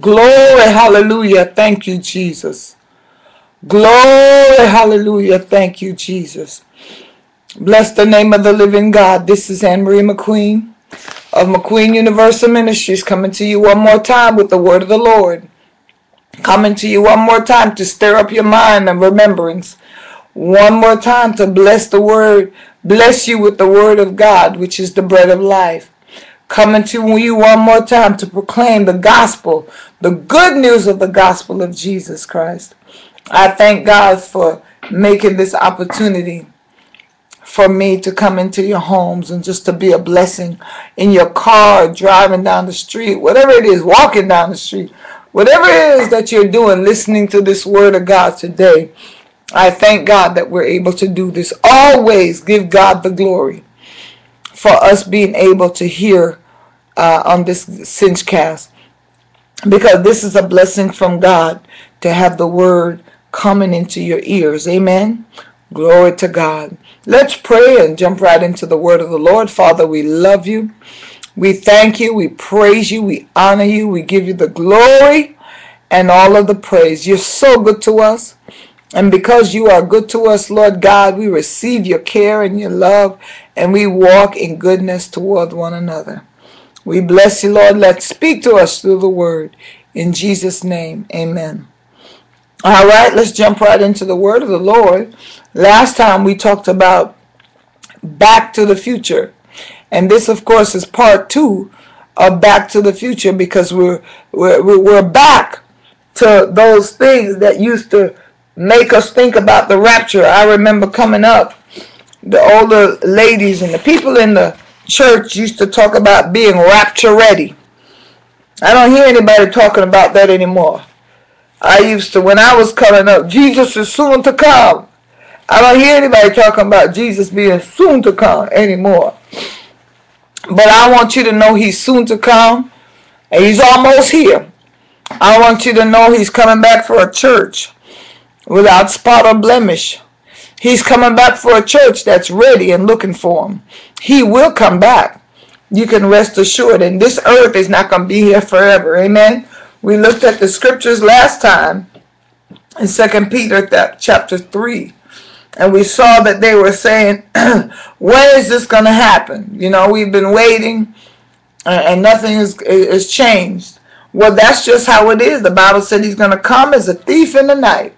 Glory, hallelujah. Thank you, Jesus. Glory, hallelujah. Thank you, Jesus. Bless the name of the living God. This is Annmarie McQueen of McQueen Universal Ministries coming to you one more time with the word of the Lord. Coming to you one more time to stir up your mind and remembrance. One more time to bless the word, bless you with the word of God, which is the bread of life. Coming to you one more time to proclaim the gospel, the good news of the gospel of Jesus Christ. I thank God for making this opportunity for me to come into your homes and just to be a blessing in your car, driving down the street, whatever it is, walking down the street, whatever it is that you're doing, listening to this word of God today. I thank God that we're able to do this. Always give God the glory for us being able to hear uh, on this Cinchcast because this is a blessing from God to have the word coming into your ears. Amen. Glory to God. Let's pray and jump right into the word of the Lord. Father, we love you. We thank you. We praise you. We honor you. We give you the glory and all of the praise. You're so good to us. And because you are good to us, Lord God, we receive your care and your love, and we walk in goodness toward one another. We bless you, Lord. Let's speak to us through the word. In Jesus' name, amen. All right, let's jump right into the word of the Lord. Last time we talked about Back to the Future. And this, of course, is part two of Back to the Future because we're, we're, we're back to those things that used to make us think about the rapture. I remember coming up, the older ladies and the people in the church used to talk about being rapture ready. I don't hear anybody talking about that anymore. I used to, when I was coming up, Jesus is soon to come. I don't hear anybody talking about Jesus being soon to come anymore. But I want you to know he's soon to come. And he's almost here. I want you to know he's coming back for a church without spot or blemish. He's coming back for a church that's ready and looking for him. He will come back. You can rest assured. And this earth is not going to be here forever. Amen. We looked at the scriptures last time in Second Peter chapter 3. And we saw that they were saying, when is this going to happen? You know, we've been waiting and nothing is, is changed. Well, that's just how it is. The Bible said he's going to come as a thief in the night.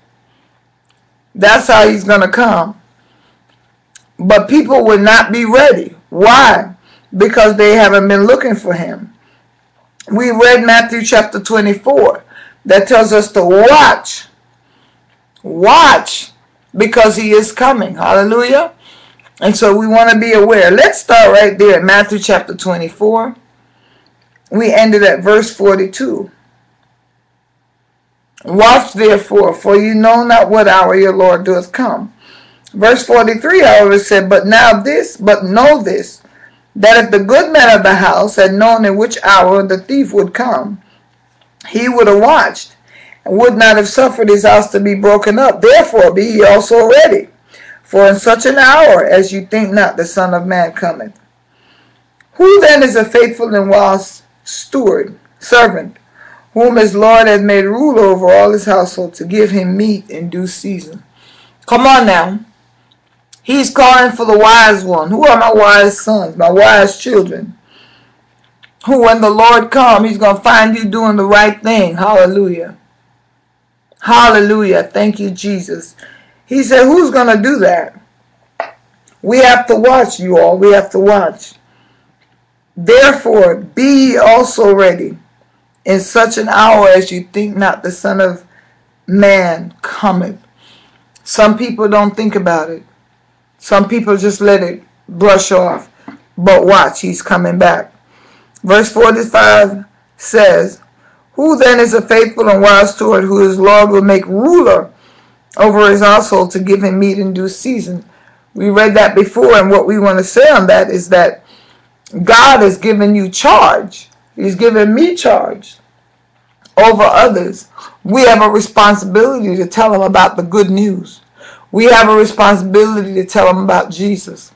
That's how he's going to come. But people will not be ready. Why? Because they haven't been looking for him we read Matthew chapter 24 that tells us to watch. Watch because he is coming. Hallelujah. And so we want to be aware. Let's start right there at Matthew chapter 24. We ended at verse 42. Watch therefore, for you know not what hour your Lord doeth come. Verse 43, however, said, But now this, but know this, that if the good man of the house had known in which hour the thief would come, he would have watched, and would not have suffered his house to be broken up. Therefore be ye also ready, for in such an hour as you think not the Son of Man cometh. Who then is a faithful and wise steward, servant, whom his Lord has made ruler over all his household, to give him meat in due season? Come on now. He's calling for the wise one. Who are my wise sons, my wise children? Who, when the Lord come, he's going to find you doing the right thing. Hallelujah. Hallelujah. Thank you, Jesus. He said, who's going to do that? We have to watch, you all. We have to watch. Therefore, be also ready in such an hour as you think not the Son of Man cometh. Some people don't think about it. Some people just let it brush off. But watch, he's coming back. Verse 45 says, Who then is a faithful and wise steward who his Lord will make ruler over his household to give him meat in due season? We read that before, and what we want to say on that is that God has given you charge. He's given me charge over others. We have a responsibility to tell them about the good news. We have a responsibility to tell them about Jesus.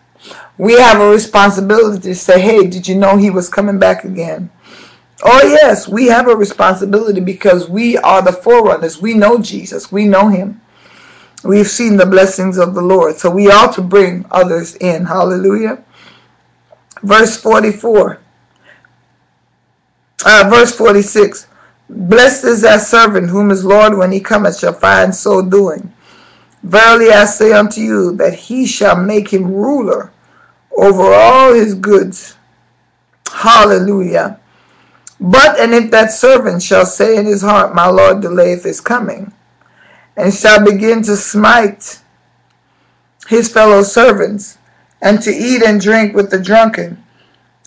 We have a responsibility to say, hey, did you know he was coming back again? Oh, yes, we have a responsibility because we are the forerunners. We know Jesus, we know Him. We've seen the blessings of the Lord. So we ought to bring others in. Hallelujah. Verse 44. Uh, verse 46. Blessed is that servant whom his Lord, when he cometh, shall find so doing. Verily I say unto you that he shall make him ruler over all his goods. Hallelujah. But and if that servant shall say in his heart, My Lord delayeth his coming, and shall begin to smite his fellow servants, and to eat and drink with the drunken,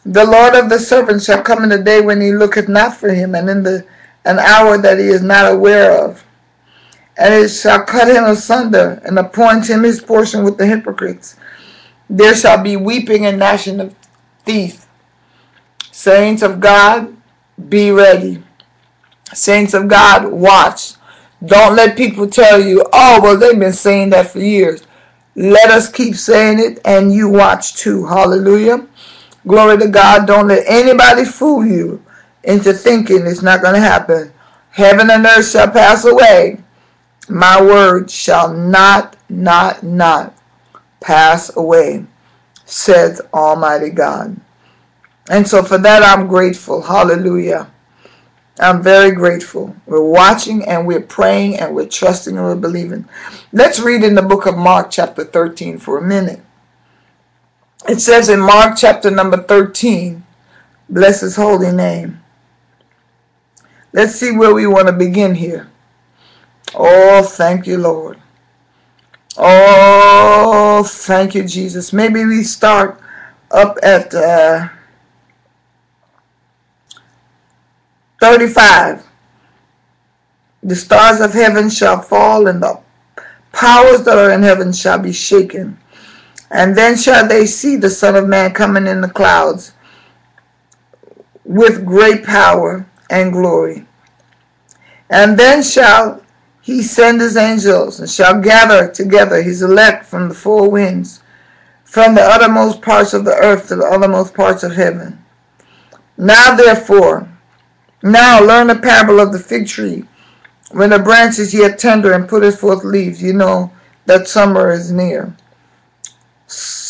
the Lord of the servant shall come in the day when he looketh not for him, and in the an hour that he is not aware of. And it shall cut him asunder, and appoint him his portion with the hypocrites. There shall be weeping and gnashing of teeth. Saints of God, be ready. Saints of God, watch. Don't let people tell you, oh, well, they've been saying that for years. Let us keep saying it, and you watch too. Hallelujah. Glory to God. Don't let anybody fool you into thinking it's not going to happen. Heaven and earth shall pass away. My word shall not, not, not pass away, says Almighty God. And so for that, I'm grateful. Hallelujah. I'm very grateful. We're watching and we're praying and we're trusting and we're believing. Let's read in the book of Mark, chapter 13, for a minute. It says in Mark, chapter number 13, bless his holy name. Let's see where we want to begin here. Oh, thank you, Lord. Oh, thank you, Jesus. Maybe we start up at uh, 35. The stars of heaven shall fall, and the powers that are in heaven shall be shaken. And then shall they see the Son of Man coming in the clouds with great power and glory. And then shall he send his angels, and shall gather together his elect from the four winds, from the uttermost parts of the earth to the uttermost parts of heaven. Now therefore, now learn the parable of the fig tree. When the branch is yet tender and putteth forth leaves, you know that summer is near.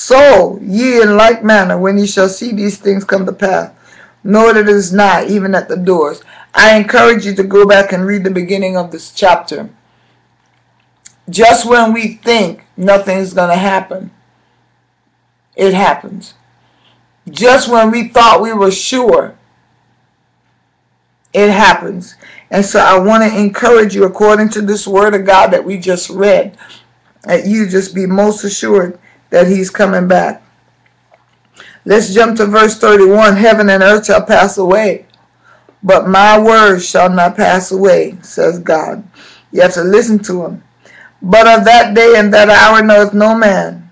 So ye in like manner, when ye shall see these things come to pass, know that it is nigh, even at the doors. I encourage you to go back and read the beginning of this chapter. Just when we think nothing's going to happen, it happens. Just when we thought we were sure, it happens. And so I want to encourage you, according to this word of God that we just read, that you just be most assured that he's coming back. Let's jump to verse 31. Heaven and earth shall pass away, but my words shall not pass away, says God. You have to listen to him. But of that day and that hour knoweth no man.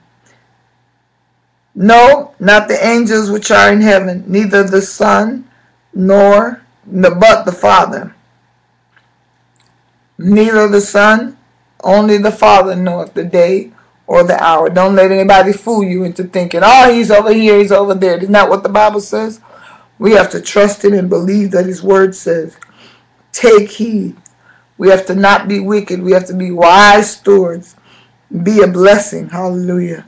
No, not the angels which are in heaven, neither the Son, nor but the Father. Neither the Son, only the Father knoweth the day or the hour. Don't let anybody fool you into thinking, oh, he's over here, he's over there. Isn't that what the Bible says? We have to trust Him and believe that His Word says. Take heed. We have to not be wicked. We have to be wise stewards. Be a blessing. Hallelujah.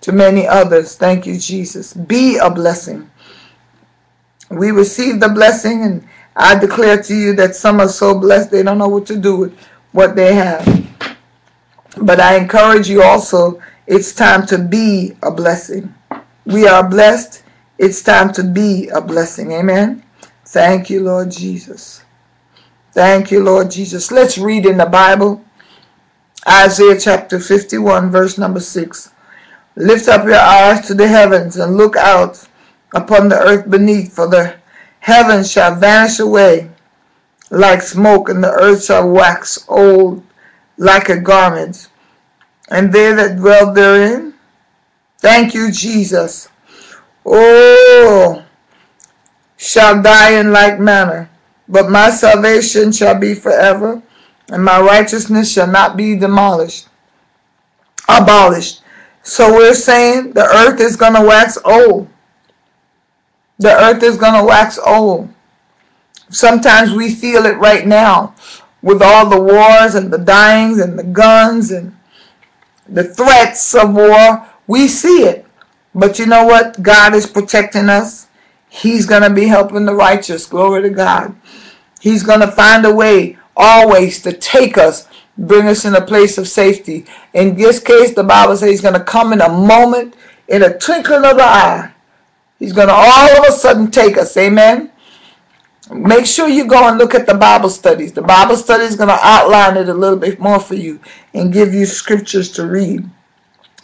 To many others. Thank you, Jesus. Be a blessing. We receive the blessing, and I declare to you that some are so blessed they don't know what to do with what they have. But I encourage you also, it's time to be a blessing. We are blessed it's time to be a blessing. Amen. Thank you, Lord Jesus. Thank you, Lord Jesus. Let's read in the Bible. Isaiah chapter 51, verse number 6. Lift up your eyes to the heavens and look out upon the earth beneath, for the heavens shall vanish away like smoke, and the earth shall wax old like a garment. And they that dwell therein, thank you, Jesus Oh, shall die in like manner. But my salvation shall be forever, and my righteousness shall not be demolished, abolished. So we're saying the earth is going to wax old. The earth is going to wax old. Sometimes we feel it right now with all the wars and the dyings and the guns and the threats of war. We see it. But you know what? God is protecting us. He's going to be helping the righteous. Glory to God. He's going to find a way always to take us, bring us in a place of safety. In this case, the Bible says he's going to come in a moment, in a twinkling of the eye. He's going to all of a sudden take us. Amen. Make sure you go and look at the Bible studies. The Bible study is going to outline it a little bit more for you and give you scriptures to read.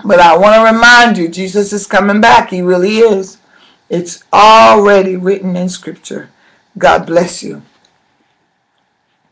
But I want to remind you, Jesus is coming back. He really is. It's already written in scripture. God bless you.